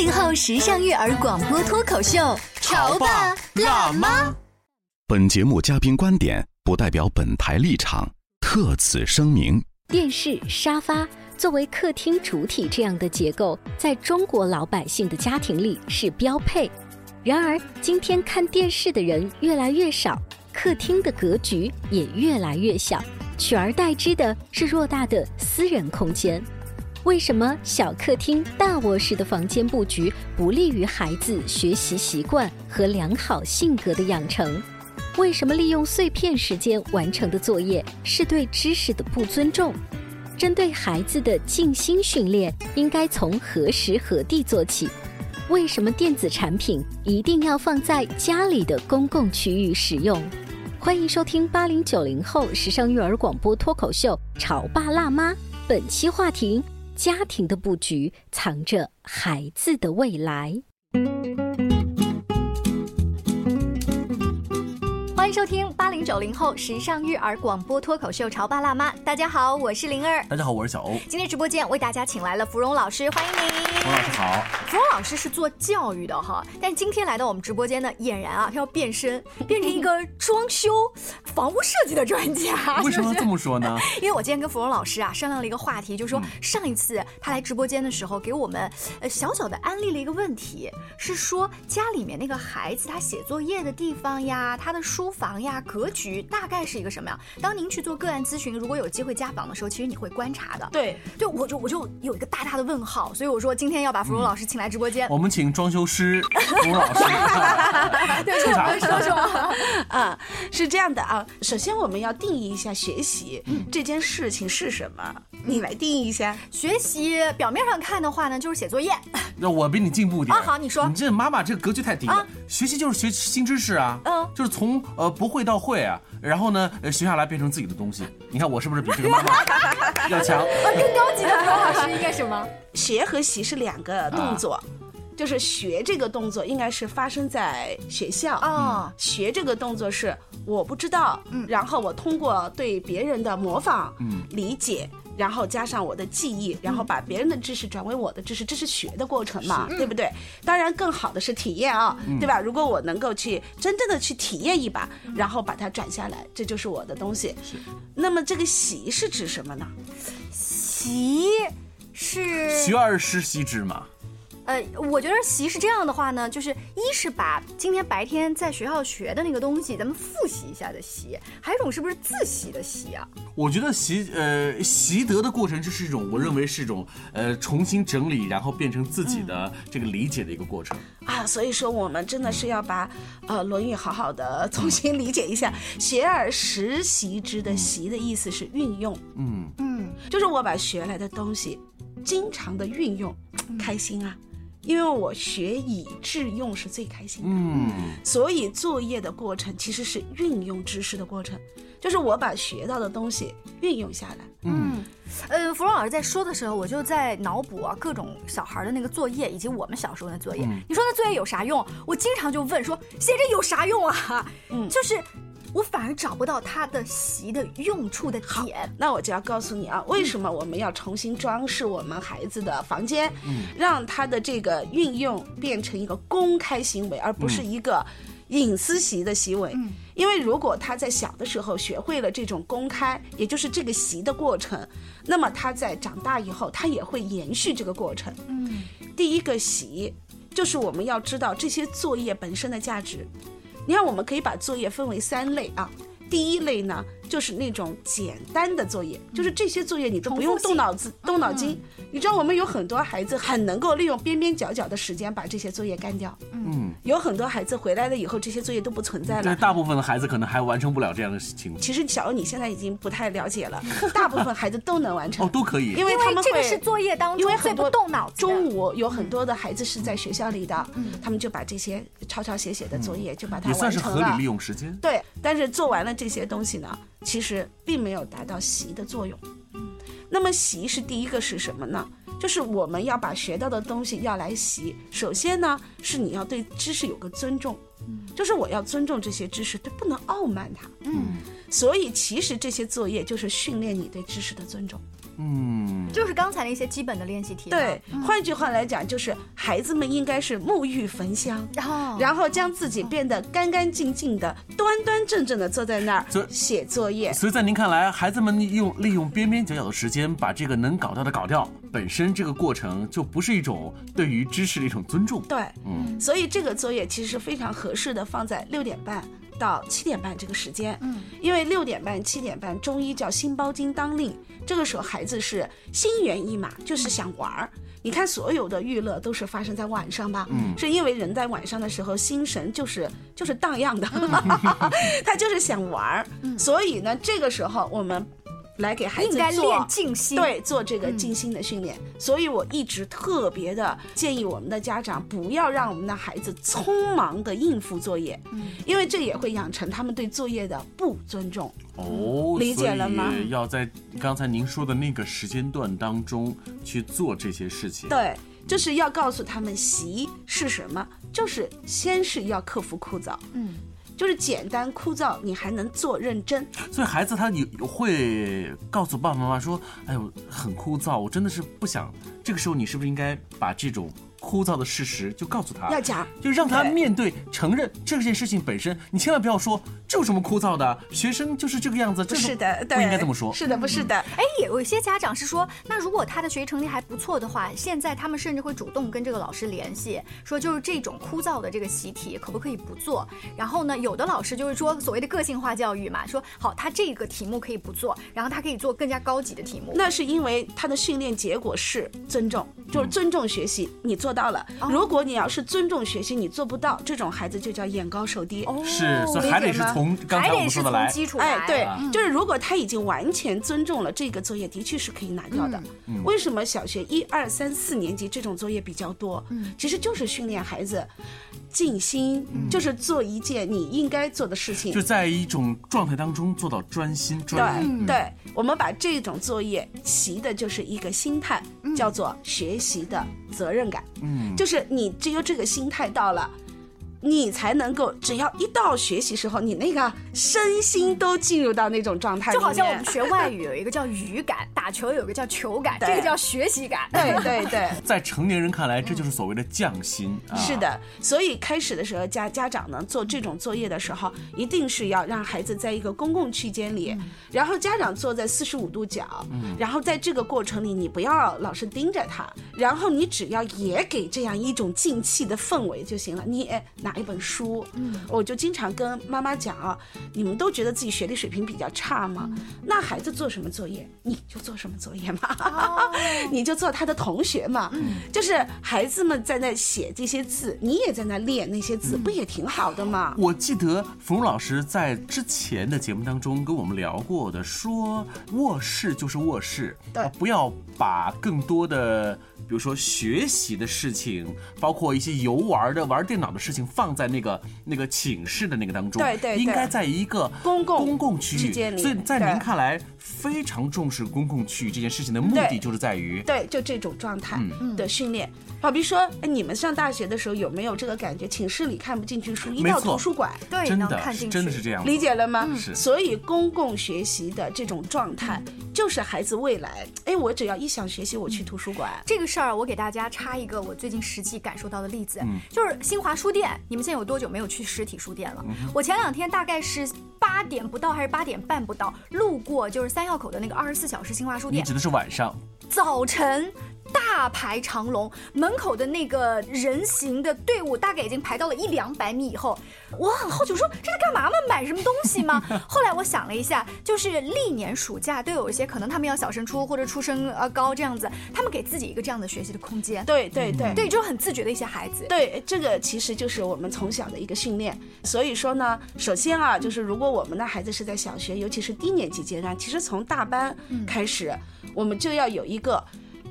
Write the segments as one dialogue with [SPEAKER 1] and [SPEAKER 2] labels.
[SPEAKER 1] 八零后时尚育儿广播脱口秀，
[SPEAKER 2] 潮爸辣妈。
[SPEAKER 3] 本节目嘉宾观点不代表本台立场，特此声明。
[SPEAKER 4] 电视、沙发作为客厅主体这样的结构，在中国老百姓的家庭里是标配。然而，今天看电视的人越来越少，客厅的格局也越来越小，取而代之的是偌大的私人空间。为什么小客厅、大卧室的房间布局不利于孩子学习习惯和良好性格的养成？为什么利用碎片时间完成的作业是对知识的不尊重？针对孩子的静心训练应该从何时何地做起？为什么电子产品一定要放在家里的公共区域使用？欢迎收听八零九零后时尚育儿广播脱口秀《潮爸辣妈》，本期话题。家庭的布局藏着孩子的未来。
[SPEAKER 1] 欢迎收听八零九零后时尚育儿广播脱口秀《潮爸辣妈》。大家好，我是灵儿。
[SPEAKER 2] 大家好，我是小欧。
[SPEAKER 1] 今天直播间为大家请来了芙蓉老师，欢迎您。
[SPEAKER 2] 芙蓉老师好。
[SPEAKER 1] 芙蓉老师是做教育的哈，但今天来到我们直播间呢，俨然啊，他要变身，变成一个装修、房屋设计的专家。
[SPEAKER 2] 为什么这么说呢？
[SPEAKER 1] 因为我今天跟芙蓉老师啊商量了一个话题，就是说上一次他来直播间的时候，给我们呃小小的安利了一个问题，是说家里面那个孩子他写作业的地方呀，他的书房呀，格局大概是一个什么样？当您去做个案咨询，如果有机会家访的时候，其实你会观察的。
[SPEAKER 5] 对，
[SPEAKER 1] 对，我就我就有一个大大的问号，所以我说今天要把芙蓉老师请来直播间。
[SPEAKER 2] 我们请装修师芙蓉老师
[SPEAKER 1] 对，跟我们说说。
[SPEAKER 5] 啊，是这样的啊，首先我们要定义一下学习这件事情是什么，你来定义一下。
[SPEAKER 1] 学习表面上看的话呢，就是写作业。
[SPEAKER 2] 那我比你进步一点
[SPEAKER 1] 啊，好，你说。
[SPEAKER 2] 你这妈妈这个格局太低了。学习就是学新知识啊，嗯，就是从呃不会到会啊，然后呢学下来变成自己的东西。你看我是不是比这个妈妈 要强？
[SPEAKER 1] 呃更高级的芙蓉老师应该什么？
[SPEAKER 5] 学和习是两个动作。就是学这个动作应该是发生在学校啊，学这个动作是我不知道，嗯，然后我通过对别人的模仿、嗯，理解，然后加上我的记忆，然后把别人的知识转为我的知识，这是学的过程嘛，对不对？当然更好的是体验啊，对吧？如果我能够去真正的去体验一把，然后把它转下来，这就是我的东西。
[SPEAKER 2] 是。
[SPEAKER 5] 那么这个习是指什么呢？
[SPEAKER 1] 习是
[SPEAKER 2] 学而时习之嘛。
[SPEAKER 1] 呃，我觉得习是这样的话呢，就是一是把今天白天在学校学的那个东西，咱们复习一下的习；还有一种是不是自习的习啊？
[SPEAKER 2] 我觉得习呃习得的过程就是一种，我认为是一种呃重新整理，然后变成自己的这个理解的一个过程
[SPEAKER 5] 啊。所以说，我们真的是要把呃《论语》好好的重新理解一下，“学而时习之”的“习”的意思是运用，嗯嗯，就是我把学来的东西经常的运用，开心啊。因为我学以致用是最开心的，嗯，所以作业的过程其实是运用知识的过程，就是我把学到的东西运用下来，
[SPEAKER 1] 嗯，呃，芙蓉老师在说的时候，我就在脑补啊各种小孩的那个作业，以及我们小时候的作业。你说那作业有啥用？我经常就问说，写这有啥用啊？嗯，就是。我反而找不到它的习的用处的点，
[SPEAKER 5] 那我就要告诉你啊，为什么我们要重新装饰我们孩子的房间，嗯，让他的这个运用变成一个公开行为，而不是一个隐私习的行为。嗯，因为如果他在小的时候学会了这种公开，也就是这个习的过程，那么他在长大以后，他也会延续这个过程。嗯，第一个习就是我们要知道这些作业本身的价值。你看，我们可以把作业分为三类啊。第一类呢，就是那种简单的作业，就是这些作业你都不用动脑子、动脑筋。你知道我们有很多孩子很能够利用边边角角的时间把这些作业干掉。嗯，有很多孩子回来了以后，这些作业都不存在了。
[SPEAKER 2] 对，大部分的孩子可能还完成不了这样的事情。
[SPEAKER 5] 其实小欧你现在已经不太了解了，大部分孩子都能完成。
[SPEAKER 2] 哦，都可以，
[SPEAKER 1] 因
[SPEAKER 5] 为他们
[SPEAKER 1] 这个是作业当中，
[SPEAKER 5] 因为很多
[SPEAKER 1] 动脑子。
[SPEAKER 5] 中午有很多的孩子是在学校里的，他们就把这些抄抄写写的作业就把它完成了。也算是
[SPEAKER 2] 合理利用时间。
[SPEAKER 5] 对，但是做完了这些东西呢，其实并没有达到习的作用。那么习是第一个是什么呢？就是我们要把学到的东西要来习。首先呢，是你要对知识有个尊重，就是我要尊重这些知识，对，不能傲慢它。嗯，所以其实这些作业就是训练你对知识的尊重。
[SPEAKER 1] 嗯，就是刚才那些基本的练习题。
[SPEAKER 5] 对，换句话来讲，就是孩子们应该是沐浴焚香，然后然后将自己变得干干净净的、端端正正的坐在那儿写作业。
[SPEAKER 2] 所以在您看来，孩子们用利用边边角角的时间把这个能搞掉的搞掉，本身这个过程就不是一种对于知识的一种尊重。
[SPEAKER 5] 对，嗯，所以这个作业其实非常合适的放在六点半。到七点半这个时间，嗯，因为六点半、七点半，中医叫心包经当令，这个时候孩子是心猿意马，就是想玩儿。你看，所有的娱乐都是发生在晚上吧？嗯，是因为人在晚上的时候心神就是就是荡漾的，他就是想玩儿。所以呢，这个时候我们。来给孩子做
[SPEAKER 1] 静心，
[SPEAKER 5] 对，做这个静心的训练。所以我一直特别的建议我们的家长不要让我们的孩子匆忙的应付作业，因为这也会养成他们对作业的不尊重。
[SPEAKER 2] 哦，
[SPEAKER 5] 理解了吗？
[SPEAKER 2] 要在刚才您说的那个时间段当中去做这些事情。
[SPEAKER 5] 对，就是要告诉他们习是什么，就是先是要克服枯燥。嗯。就是简单枯燥，你还能做认真。
[SPEAKER 2] 所以孩子他有会告诉爸爸妈妈说：“哎呦，很枯燥，我真的是不想。”这个时候你是不是应该把这种？枯燥的事实就告诉他，
[SPEAKER 5] 要讲，
[SPEAKER 2] 就让他面对、承认这件事情本身。你千万不要说这有什么枯燥的，学生就是这个样子。
[SPEAKER 5] 不是的，
[SPEAKER 2] 不应该这么说。
[SPEAKER 5] 是的，不是的。
[SPEAKER 1] 哎，有一些家长是说，那如果他的学习成绩还不错的话，现在他们甚至会主动跟这个老师联系，说就是这种枯燥的这个习题可不可以不做？然后呢，有的老师就是说所谓的个性化教育嘛，说好他这个题目可以不做，然后他可以做更加高级的题目。
[SPEAKER 5] 那是因为他的训练结果是尊重，就是尊重学习，你做到了。如如果你要是尊重学习，你做不到，这种孩子就叫眼高手低。
[SPEAKER 2] 哦，是，所以还得是从刚才我们说的来。
[SPEAKER 5] 哎，对，就是如果他已经完全尊重了这个作业，的确是可以拿掉的。为什么小学一二三四年级这种作业比较多？嗯，其实就是训练孩子静心，就是做一件你应该做的事情，
[SPEAKER 2] 就在一种状态当中做到专心专
[SPEAKER 5] 注。对，对，我们把这种作业习的就是一个心态，叫做学习的责任感。嗯，就是。你只有这个心态到了。你才能够，只要一到学习时候，你那个身心都进入到那种状态。
[SPEAKER 1] 就好像我们学外语有一个叫语感，打球有个叫球感，这个叫学习感。
[SPEAKER 5] 对 对对，
[SPEAKER 2] 在成年人看来，这就是所谓的匠心。
[SPEAKER 5] 是的，所以开始的时候，家家长呢做这种作业的时候，一定是要让孩子在一个公共区间里，然后家长坐在四十五度角，然后在这个过程里，你不要老是盯着他，然后你只要也给这样一种静气的氛围就行了。你拿。拿一本书，嗯，我就经常跟妈妈讲啊，你们都觉得自己学历水平比较差吗？那孩子做什么作业，你就做什么作业嘛，你就做他的同学嘛，就是孩子们在那写这些字，你也在那练那些字，不也挺好的吗？
[SPEAKER 2] 我记得冯蓉老师在之前的节目当中跟我们聊过的，说卧室就是卧室，
[SPEAKER 5] 对，
[SPEAKER 2] 不要把更多的。比如说学习的事情，包括一些游玩的、玩电脑的事情，放在那个那个寝室的那个当中，
[SPEAKER 5] 对对，
[SPEAKER 2] 应该在一个
[SPEAKER 5] 公共
[SPEAKER 2] 公共区域。
[SPEAKER 5] 所
[SPEAKER 2] 以在您看来，非常重视公共区域这件事情的目的，就是在于
[SPEAKER 5] 对，就这种状态的训练。好比说，哎，你们上大学的时候有没有这个感觉？寝室里看不进去书，一到图书馆，
[SPEAKER 1] 对，
[SPEAKER 2] 真的
[SPEAKER 1] 看进去，
[SPEAKER 2] 真的是这样，
[SPEAKER 5] 理解了吗？
[SPEAKER 2] 是。
[SPEAKER 5] 所以公共学习的这种状态，就是孩子未来，哎，我只要一想学习，我去图书馆。
[SPEAKER 1] 这个事儿，我给大家插一个我最近实际感受到的例子，就是新华书店。你们现在有多久没有去实体书店了？我前两天大概是八点不到还是八点半不到，路过就是三号口的那个二十四小时新华书店。
[SPEAKER 2] 你指的是晚上？
[SPEAKER 1] 早晨。大排长龙，门口的那个人形的队伍大概已经排到了一两百米以后。我很好奇，我说这是干嘛吗？买什么东西吗？后来我想了一下，就是历年暑假都有一些可能他们要小升初或者初升呃高这样子，他们给自己一个这样的学习的空间。
[SPEAKER 5] 对对对
[SPEAKER 1] 对，就很自觉的一些孩子。
[SPEAKER 5] 对，这个其实就是我们从小的一个训练。所以说呢，首先啊，就是如果我们的孩子是在小学，尤其是低年级阶段，其实从大班开始，我们就要有一个。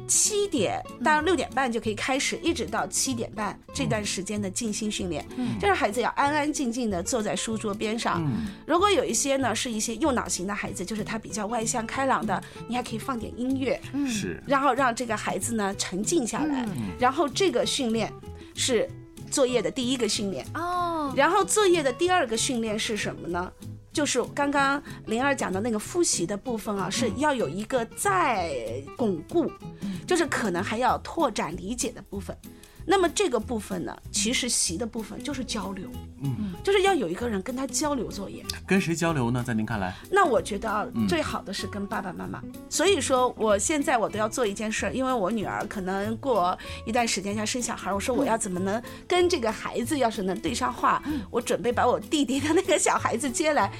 [SPEAKER 5] 七点到六点半就可以开始，一直到七点半这段时间的静心训练，就是孩子要安安静静的坐在书桌边上。如果有一些呢是一些右脑型的孩子，就是他比较外向开朗的，你还可以放点音乐，
[SPEAKER 2] 是，
[SPEAKER 5] 然后让这个孩子呢沉静下来。然后这个训练是作业的第一个训练。哦，然后作业的第二个训练是什么呢？就是刚刚灵儿讲的那个复习的部分啊，是要有一个再巩固，就是可能还要拓展理解的部分。那么这个部分呢，其实习的部分就是交流，嗯，就是要有一个人跟他交流作业。
[SPEAKER 2] 跟谁交流呢？在您看来？
[SPEAKER 5] 那我觉得啊，最好的是跟爸爸妈妈。所以说，我现在我都要做一件事儿，因为我女儿可能过一段时间要生小孩，我说我要怎么能跟这个孩子要是能对上话，我准备把我弟弟的那个小孩子接来，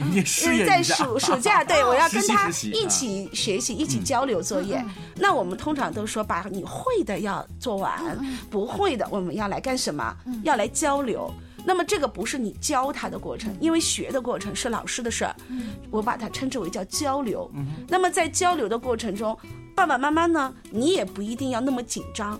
[SPEAKER 5] 在暑暑假，对 我要跟他一起学习，一起交流作业。那我们通常都说，把你会的要做完，不会的。我们要来干什么？要来交流。那么这个不是你教他的过程，因为学的过程是老师的事儿。我把它称之为叫交流。那么在交流的过程中。爸爸妈妈呢？你也不一定要那么紧张，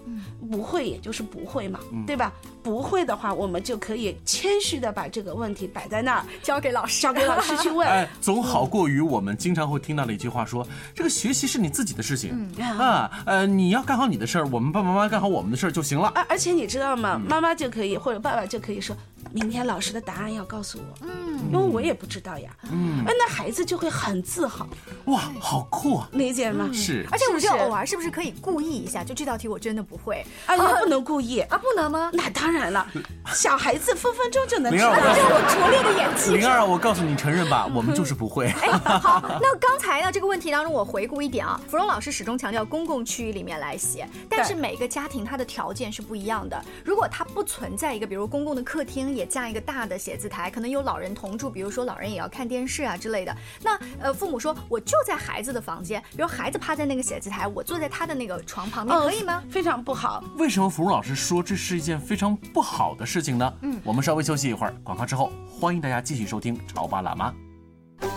[SPEAKER 5] 不会也就是不会嘛，对吧？不会的话，我们就可以谦虚的把这个问题摆在那儿，
[SPEAKER 1] 交给老师，
[SPEAKER 5] 交给老师去问。
[SPEAKER 2] 哎，总好过于我们经常会听到的一句话说：“这个学习是你自己的事情啊，呃，你要干好你的事儿，我们爸爸妈妈干好我们的事儿就行了。”
[SPEAKER 5] 而而且你知道吗？妈妈就可以或者爸爸就可以说。明天老师的答案要告诉我，嗯，因为我也不知道呀，嗯，那孩子就会很自豪，
[SPEAKER 2] 哇，好酷啊，
[SPEAKER 5] 理解吗？
[SPEAKER 2] 是，
[SPEAKER 1] 而且我觉得偶尔是不是可以故意一下？就这道题我真的不会，
[SPEAKER 5] 啊，也不能故意。
[SPEAKER 1] 啊，不能吗？
[SPEAKER 5] 那当然了，小孩子分分钟就能知道，
[SPEAKER 1] 这我拙劣的演技。
[SPEAKER 2] 灵儿，我告诉你，承认吧，我们就是不会。
[SPEAKER 1] 哎，好，那刚才呢这个问题当中，我回顾一点啊，芙蓉老师始终强调公共区域里面来写，但是每个家庭它的条件是不一样的。如果它不存在一个，比如公共的客厅也架一个大的。写字台可能有老人同住，比如说老人也要看电视啊之类的。那呃，父母说我就在孩子的房间，比如孩子趴在那个写字台，我坐在他的那个床旁边，可以吗？
[SPEAKER 5] 非常不好。
[SPEAKER 2] 为什么芙蓉老师说这是一件非常不好的事情呢？嗯，我们稍微休息一会儿，广告之后，欢迎大家继续收听《潮爸辣妈》。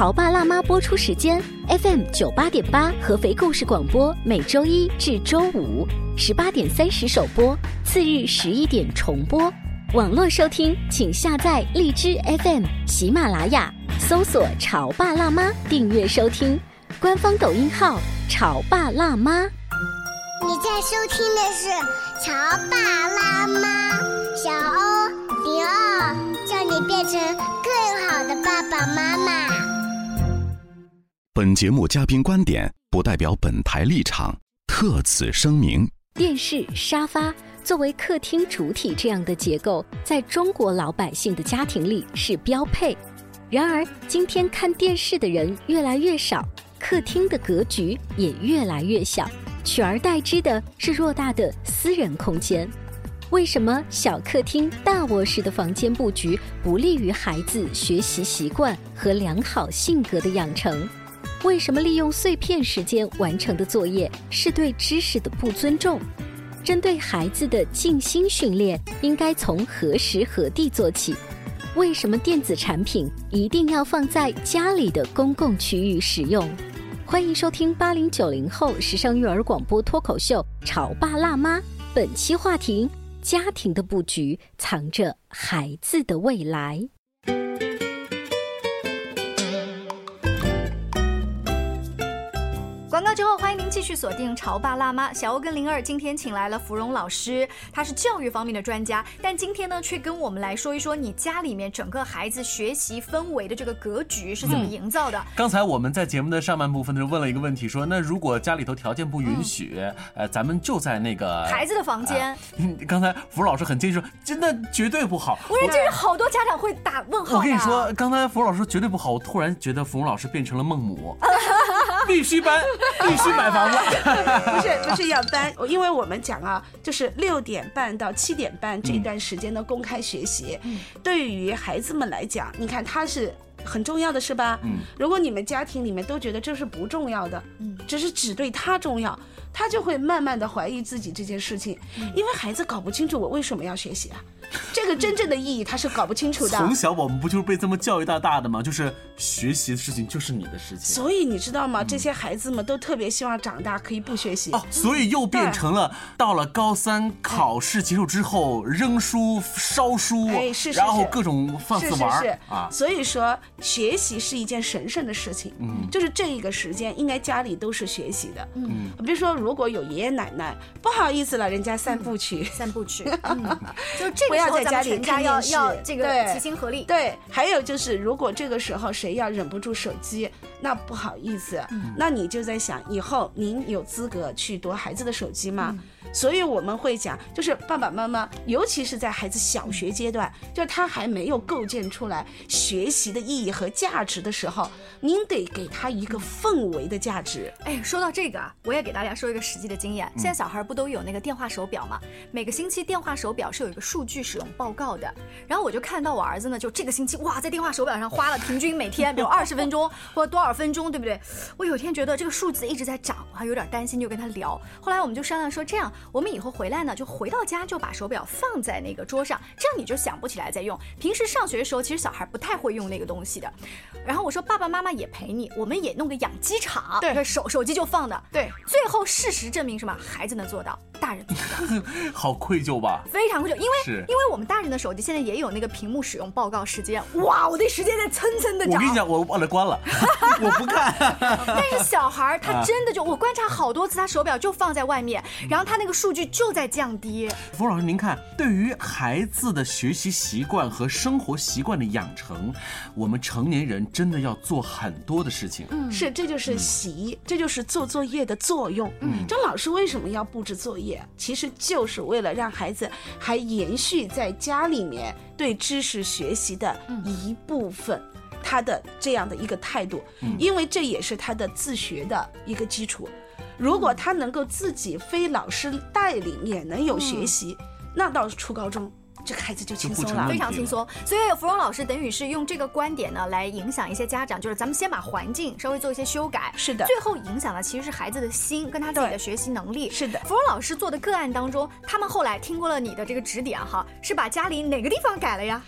[SPEAKER 4] 潮爸辣妈播出时间：FM 九八点八合肥故事广播，每周一至周五十八点三十首播，次日十一点重播。网络收听，请下载荔枝 FM、喜马拉雅，搜索“潮爸辣妈”，订阅收听。官方抖音号“潮爸辣妈”。
[SPEAKER 6] 你在收听的是《潮
[SPEAKER 3] 本节目嘉宾观点不代表本台立场，特此声明。
[SPEAKER 4] 电视、沙发作为客厅主体这样的结构，在中国老百姓的家庭里是标配。然而，今天看电视的人越来越少，客厅的格局也越来越小，取而代之的是偌大的私人空间。为什么小客厅、大卧室的房间布局不利于孩子学习习惯和良好性格的养成？为什么利用碎片时间完成的作业是对知识的不尊重？针对孩子的静心训练，应该从何时何地做起？为什么电子产品一定要放在家里的公共区域使用？欢迎收听八零九零后时尚育儿广播脱口秀《潮爸辣妈》，本期话题：家庭的布局藏着孩子的未来。
[SPEAKER 1] 续。锁定潮爸辣妈，小欧跟灵儿今天请来了芙蓉老师，他是教育方面的专家，但今天呢，却跟我们来说一说你家里面整个孩子学习氛围的这个格局是怎么营造的。
[SPEAKER 2] 刚才我们在节目的上半部分的时候问了一个问题，说那如果家里头条件不允许，呃，咱们就在那个
[SPEAKER 1] 孩子的房间。
[SPEAKER 2] 刚才芙蓉老师很坚决说，真的绝对不好。
[SPEAKER 1] 我说这是好多家长会打问号。
[SPEAKER 2] 我跟你说，刚才芙蓉老师绝对不好，我突然觉得芙蓉老师变成了孟母。必须搬，必须买房子。
[SPEAKER 5] 不是不是要搬，因为我们讲啊，就是六点半到七点半这段时间的公开学习，对于孩子们来讲，你看他是很重要的，是吧？嗯。如果你们家庭里面都觉得这是不重要的，嗯，只是只对他重要，他就会慢慢的怀疑自己这件事情，因为孩子搞不清楚我为什么要学习啊。这个真正的意义他是搞不清楚的。
[SPEAKER 2] 从小我们不就是被这么教育到大的吗？就是学习的事情就是你的事情。
[SPEAKER 5] 所以你知道吗？这些孩子们都特别希望长大可以不学习。哦，
[SPEAKER 2] 所以又变成了到了高三考试结束之后扔书烧书，
[SPEAKER 5] 哎是是，
[SPEAKER 2] 然后各种放肆玩
[SPEAKER 5] 啊。所以说学习是一件神圣的事情。嗯，就是这一个时间应该家里都是学习的。嗯，比如说如果有爷爷奶奶，不好意思了，人家散步去，
[SPEAKER 1] 散步去，就这个。要在家里看电视，这个齐心合力。
[SPEAKER 5] 对，还有就是，如果这个时候谁要忍不住手机，那不好意思，那你就在想，以后您有资格去夺孩子的手机吗？所以我们会讲，就是爸爸妈妈，尤其是在孩子小学阶段，就是他还没有构建出来学习的意义和价值的时候，您得给他一个氛围的价值。
[SPEAKER 1] 哎，说到这个啊，我也给大家说一个实际的经验。现在小孩不都有那个电话手表吗？每个星期电话手表是有一个数据使用报告的。然后我就看到我儿子呢，就这个星期哇，在电话手表上花了平均每天比如 二十分钟或者多少分钟，对不对？我有天觉得这个数字一直在涨，我还有点担心，就跟他聊。后来我们就商量说这样。我们以后回来呢，就回到家就把手表放在那个桌上，这样你就想不起来再用。平时上学的时候，其实小孩不太会用那个东西的。然后我说爸爸妈妈也陪你，我们也弄个养鸡场，
[SPEAKER 5] 对，
[SPEAKER 1] 手手机就放的。
[SPEAKER 5] 对，
[SPEAKER 1] 最后事实证明什么？孩子能做到，大人做不到。
[SPEAKER 2] 好愧疚吧？
[SPEAKER 1] 非常愧疚，因为因为我们大人的手机现在也有那个屏幕使用报告时间，哇，我的时间在蹭蹭的涨。
[SPEAKER 2] 我跟你讲，我忘了关了，我不看。
[SPEAKER 1] 但是小孩他真的就我观察好多次，他手表就放在外面，然后他那个。数据就在降低。
[SPEAKER 2] 冯老师，您看，对于孩子的学习习惯和生活习惯的养成，我们成年人真的要做很多的事情。
[SPEAKER 5] 嗯，是，这就是习，这就是做作业的作用。嗯，这老师为什么要布置作业？其实就是为了让孩子还延续在家里面对知识学习的一部分，他的这样的一个态度，因为这也是他的自学的一个基础。如果他能够自己非老师带领也能有学习，那到初高中这个孩子就轻松了，
[SPEAKER 1] 非常轻松。所以芙蓉老师等于是用这个观点呢来影响一些家长，就是咱们先把环境稍微做一些修改，
[SPEAKER 5] 是的，
[SPEAKER 1] 最后影响的其实是孩子的心跟他自己的学习能力。
[SPEAKER 5] 是的，
[SPEAKER 1] 芙蓉老师做的个案当中，他们后来听过了你的这个指点哈，是把家里哪个地方改了呀？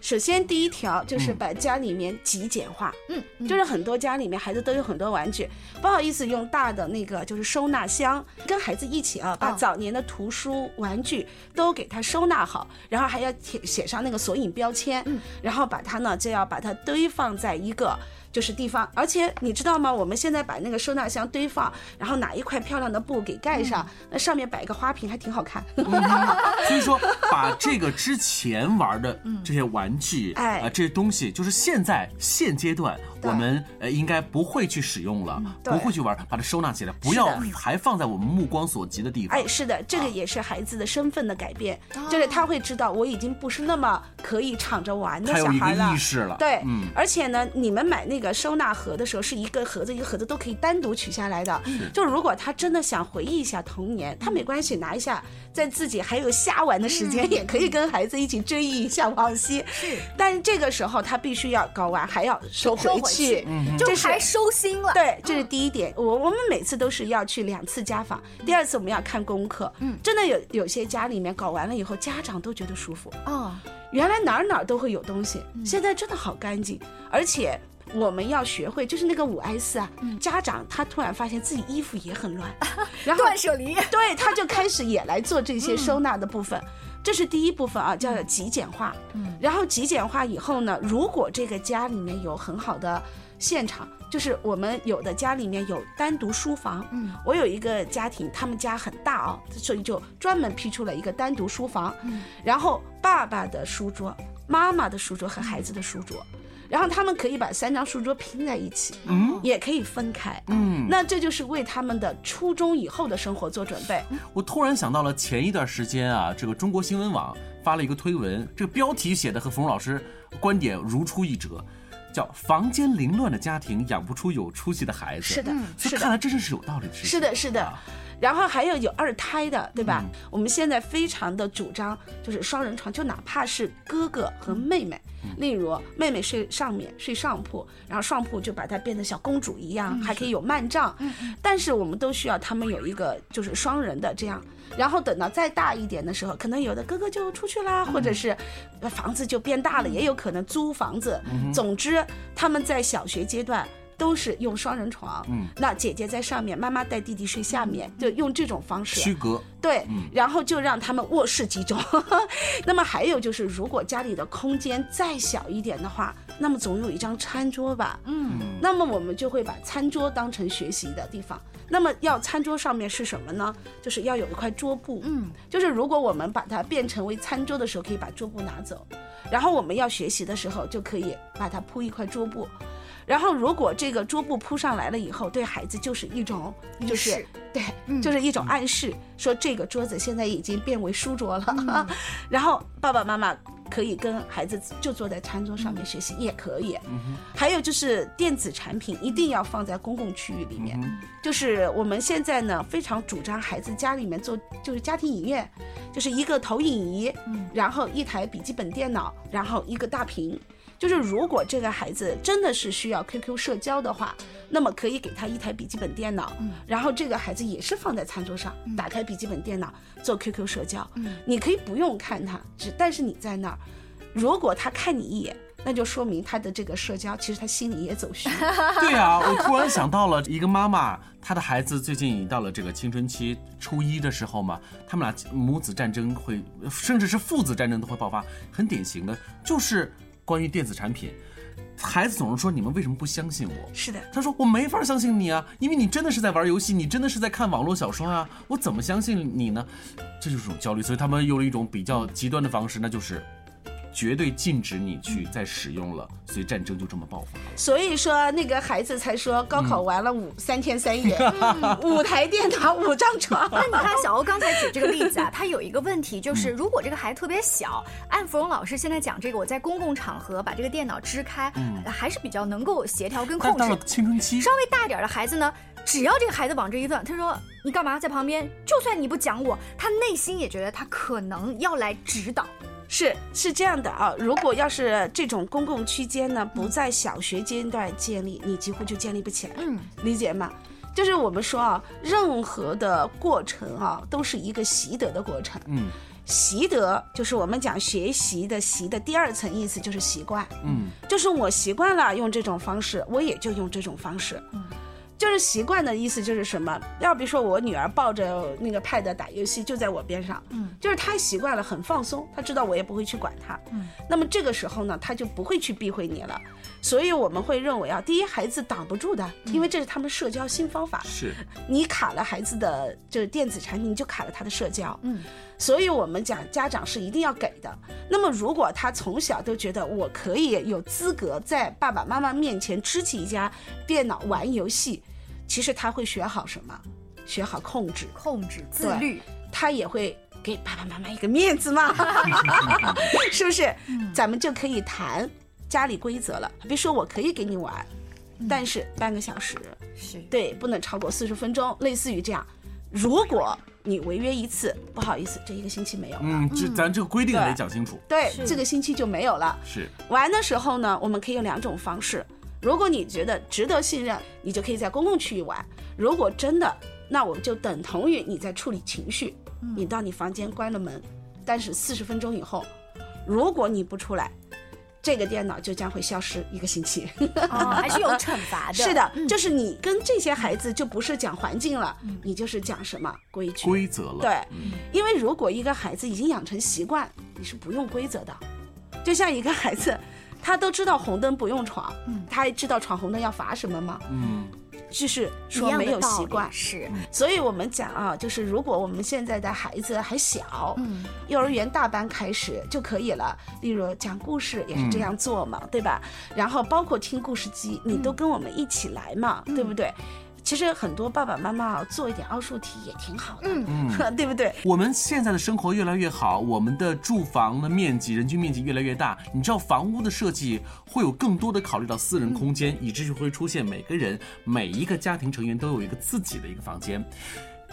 [SPEAKER 5] 首先，第一条就是把家里面极简化。嗯，就是很多家里面孩子都有很多玩具，不好意思用大的那个就是收纳箱，跟孩子一起啊，把早年的图书、玩具都给他收纳好，然后还要写写上那个索引标签，嗯然后把它呢就要把它堆放在一个。就是地方，而且你知道吗？我们现在把那个收纳箱堆放，然后拿一块漂亮的布给盖上，那上面摆一个花瓶，还挺好看。
[SPEAKER 2] 所以说，把这个之前玩的这些玩具，哎，这些东西，就是现在现阶段我们呃应该不会去使用了，不会去玩，把它收纳起来，不要还放在我们目光所及的地方。
[SPEAKER 5] 哎，是的，这个也是孩子的身份的改变，就是他会知道我已经不是那么可以敞着玩的小孩
[SPEAKER 2] 了。意识了，
[SPEAKER 5] 对，嗯，而且呢，你们买那个。收纳盒的时候是一个盒子一个盒子都可以单独取下来的，就如果他真的想回忆一下童年，他没关系，拿一下，在自己还有瞎玩的时间，也可以跟孩子一起追忆一下往昔。是，但是这个时候他必须要搞完，还要收回去，
[SPEAKER 1] 就还收心了。
[SPEAKER 5] 对，这是第一点。我我们每次都是要去两次家访，第二次我们要看功课。嗯，真的有有些家里面搞完了以后，家长都觉得舒服。哦，原来哪儿哪儿都会有东西，现在真的好干净，而且。我们要学会，就是那个五 S 啊，家长他突然发现自己衣服也很乱，
[SPEAKER 1] 然后断舍离，
[SPEAKER 5] 对，他就开始也来做这些收纳的部分，这是第一部分啊，叫极简化。嗯，然后极简化以后呢，如果这个家里面有很好的现场，就是我们有的家里面有单独书房。嗯，我有一个家庭，他们家很大哦，所以就专门批出了一个单独书房。嗯，然后爸爸的书桌、妈妈的书桌和孩子的书桌。然后他们可以把三张书桌拼在一起，嗯，也可以分开，嗯，那这就是为他们的初中以后的生活做准备。
[SPEAKER 2] 我突然想到了前一段时间啊，这个中国新闻网发了一个推文，这个标题写的和冯老师观点如出一辙，叫“房间凌乱的家庭养不出有出息的孩子”。
[SPEAKER 5] 是的，
[SPEAKER 2] 所以看来真的是有道理的。
[SPEAKER 5] 是的，是的。然后还有有二胎的，对吧？我们现在非常的主张就是双人床，就哪怕是哥哥和妹妹，例如妹妹睡上面睡上铺，然后上铺就把她变得小公主一样，还可以有幔帐。但是我们都需要他们有一个就是双人的这样，然后等到再大一点的时候，可能有的哥哥就出去啦，或者是房子就变大了，也有可能租房子。总之，他们在小学阶段。都是用双人床，嗯，那姐姐在上面，妈妈带弟弟睡下面，就用这种方式
[SPEAKER 2] 区隔。
[SPEAKER 5] 对，然后就让他们卧室集中。那么还有就是，如果家里的空间再小一点的话，那么总有一张餐桌吧，嗯，那么我们就会把餐桌当成学习的地方。那么要餐桌上面是什么呢？就是要有一块桌布，嗯，就是如果我们把它变成为餐桌的时候，可以把桌布拿走，然后我们要学习的时候就可以把它铺一块桌布。然后，如果这个桌布铺上来了以后，对孩子就是一种，就是对，就是一种暗示，说这个桌子现在已经变为书桌了。然后爸爸妈妈可以跟孩子就坐在餐桌上面学习，也可以。还有就是电子产品一定要放在公共区域里面。就是我们现在呢非常主张孩子家里面做就是家庭影院，就是一个投影仪，然后一台笔记本电脑，然后一个大屏。就是如果这个孩子真的是需要 QQ 社交的话，那么可以给他一台笔记本电脑，然后这个孩子也是放在餐桌上，打开笔记本电脑做 QQ 社交。你可以不用看他，只但是你在那儿，如果他看你一眼，那就说明他的这个社交其实他心里也走虚。
[SPEAKER 2] 对啊，我突然想到了一个妈妈，她的孩子最近已经到了这个青春期初一的时候嘛，他们俩母子战争会，甚至是父子战争都会爆发，很典型的就是。关于电子产品，孩子总是说：“你们为什么不相信我？”
[SPEAKER 5] 是的，
[SPEAKER 2] 他说：“我没法相信你啊，因为你真的是在玩游戏，你真的是在看网络小说啊，我怎么相信你呢？”这就是种焦虑，所以他们用了一种比较极端的方式，那就是。绝对禁止你去再使用了，所以战争就这么爆发。
[SPEAKER 5] 所以说那个孩子才说高考完了五三天三夜，五台电脑五张床。
[SPEAKER 1] 那你看小欧刚才举这个例子啊，他有一个问题就是，如果这个孩子特别小，按芙蓉老师现在讲这个，我在公共场合把这个电脑支开，还是比较能够协调跟控制。
[SPEAKER 2] 到了青春期，
[SPEAKER 1] 稍微大一点的孩子呢，只要这个孩子往这一坐，他说你干嘛在旁边？就算你不讲我，他内心也觉得他可能要来指导。
[SPEAKER 5] 是是这样的啊，如果要是这种公共区间呢，不在小学阶段建立，你几乎就建立不起来。嗯，理解吗？就是我们说啊，任何的过程啊，都是一个习得的过程。嗯，习得就是我们讲学习的习的第二层意思就是习惯。嗯，就是我习惯了用这种方式，我也就用这种方式。嗯。就是习惯的意思就是什么？要比如说我女儿抱着那个 pad 打游戏，就在我边上，嗯，就是她习惯了，很放松，她知道我也不会去管她，嗯，那么这个时候呢，她就不会去避讳你了。所以我们会认为啊，第一，孩子挡不住的，因为这是他们社交新方法，
[SPEAKER 2] 是。
[SPEAKER 5] 你卡了孩子的就是电子产品，你就卡了他的社交，嗯，所以我们讲家长是一定要给的。那么如果他从小都觉得我可以有资格在爸爸妈妈面前支起一家电脑玩游戏。其实他会学好什么？学好控制、
[SPEAKER 1] 控制、自律，
[SPEAKER 5] 他也会给爸爸妈妈一个面子嘛，是不是？咱们就可以谈家里规则了。比如说，我可以给你玩，但是半个小时，
[SPEAKER 1] 是
[SPEAKER 5] 对，不能超过四十分钟，类似于这样。如果你违约一次，不好意思，这一个星期没有了。
[SPEAKER 2] 嗯，这咱这个规定得讲清楚。
[SPEAKER 5] 对，这个星期就没有了。
[SPEAKER 2] 是
[SPEAKER 5] 玩的时候呢，我们可以有两种方式。如果你觉得值得信任，你就可以在公共区域玩。如果真的，那我们就等同于你在处理情绪。你到你房间关了门，但是四十分钟以后，如果你不出来，这个电脑就将会消失一个星期。
[SPEAKER 1] 还是有惩罚的。
[SPEAKER 5] 是的，就是你跟这些孩子就不是讲环境了，你就是讲什么规矩、
[SPEAKER 2] 规则了。
[SPEAKER 5] 对，因为如果一个孩子已经养成习惯，你是不用规则的。就像一个孩子。他都知道红灯不用闯，他知道闯红灯要罚什么吗？嗯。就是说没有习惯
[SPEAKER 1] 是，
[SPEAKER 5] 所以我们讲啊，就是如果我们现在的孩子还小，嗯，幼儿园大班开始就可以了。例如讲故事也是这样做嘛，对吧？然后包括听故事机，你都跟我们一起来嘛，对不对？其实很多爸爸妈妈做一点奥数题也挺好的，嗯，对不对？
[SPEAKER 2] 我们现在的生活越来越好，我们的住房的面积、人均面积越来越大，你知道房屋的设计会有更多的考虑到私人空间，以至于会出现每个人每一个家庭成员都有一个自己的一个房间。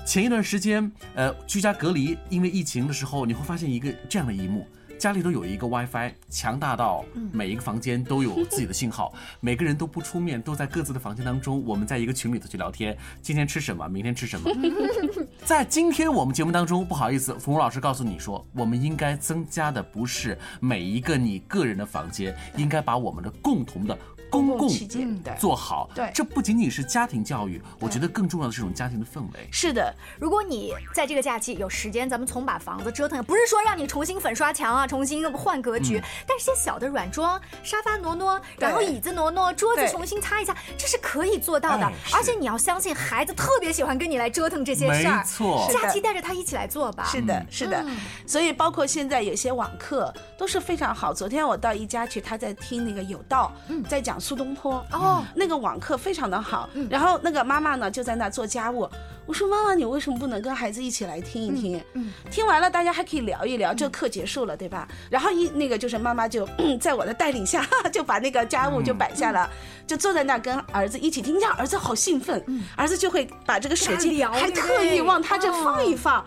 [SPEAKER 2] 前一段时间，呃，居家隔离，因为疫情的时候，你会发现一个这样的一幕。家里都有一个 WiFi，强大到每一个房间都有自己的信号，每个人都不出面，都在各自的房间当中。我们在一个群里头去聊天，今天吃什么，明天吃什么。在今天我们节目当中，不好意思，冯老师告诉你说，我们应该增加的不是每一个你个人的房间，应该把我们的共同的。公共
[SPEAKER 5] 起见
[SPEAKER 2] 做好，
[SPEAKER 5] 对，
[SPEAKER 2] 这不仅仅是家庭教育，我觉得更重要的是这种家庭的氛围。
[SPEAKER 5] 是的，
[SPEAKER 1] 如果你在这个假期有时间，咱们从把房子折腾，不是说让你重新粉刷墙啊，重新换格局，但是些小的软装，沙发挪挪，然后椅子挪挪，桌子重新擦一下，这是可以做到的。而且你要相信，孩子特别喜欢跟你来折腾这些事
[SPEAKER 2] 儿。没错，
[SPEAKER 1] 假期带着他一起来做吧。
[SPEAKER 5] 是的，是的。所以包括现在有些网课都是非常好。昨天我到一家去，他在听那个有道，在讲苏东坡。哦，那个网课非常的好，然后那个妈妈呢就在那做家务。我说妈妈，你为什么不能跟孩子一起来听一听？嗯，听完了大家还可以聊一聊。这课结束了，对吧？然后一那个就是妈妈就在我的带领下 就把那个家务就摆下了，就坐在那跟儿子一起听。这样儿子好兴奋，儿子就会把这个手机还特意往他这放一放。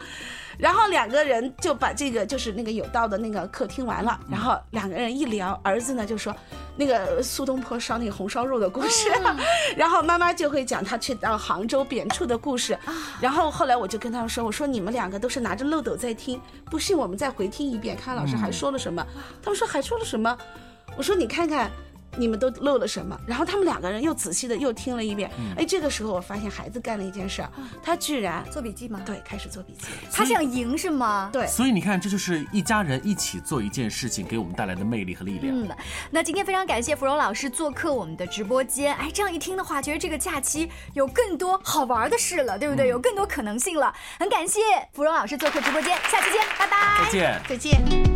[SPEAKER 5] 然后两个人就把这个就是那个有道的那个课听完了，然后两个人一聊，儿子呢就说那个苏东坡烧那个红烧肉的故事，然后妈妈就会讲他去到杭州贬黜的故事，然后后来我就跟他们说，我说你们两个都是拿着漏斗在听，不信我们再回听一遍，看老师还说了什么。他们说还说了什么？我说你看看。你们都漏了什么？然后他们两个人又仔细的又听了一遍。哎，这个时候我发现孩子干了一件事儿，他居然
[SPEAKER 1] 做笔记吗？
[SPEAKER 5] 对，开始做笔记。
[SPEAKER 1] 他想赢是吗？
[SPEAKER 5] 对。
[SPEAKER 2] 所以你看，这就是一家人一起做一件事情给我们带来的魅力和力量。嗯，
[SPEAKER 1] 那今天非常感谢芙蓉老师做客我们的直播间。哎，这样一听的话，觉得这个假期有更多好玩的事了，对不对？有更多可能性了。很感谢芙蓉老师做客直播间，下期见，拜拜。
[SPEAKER 2] 再见，
[SPEAKER 5] 再见。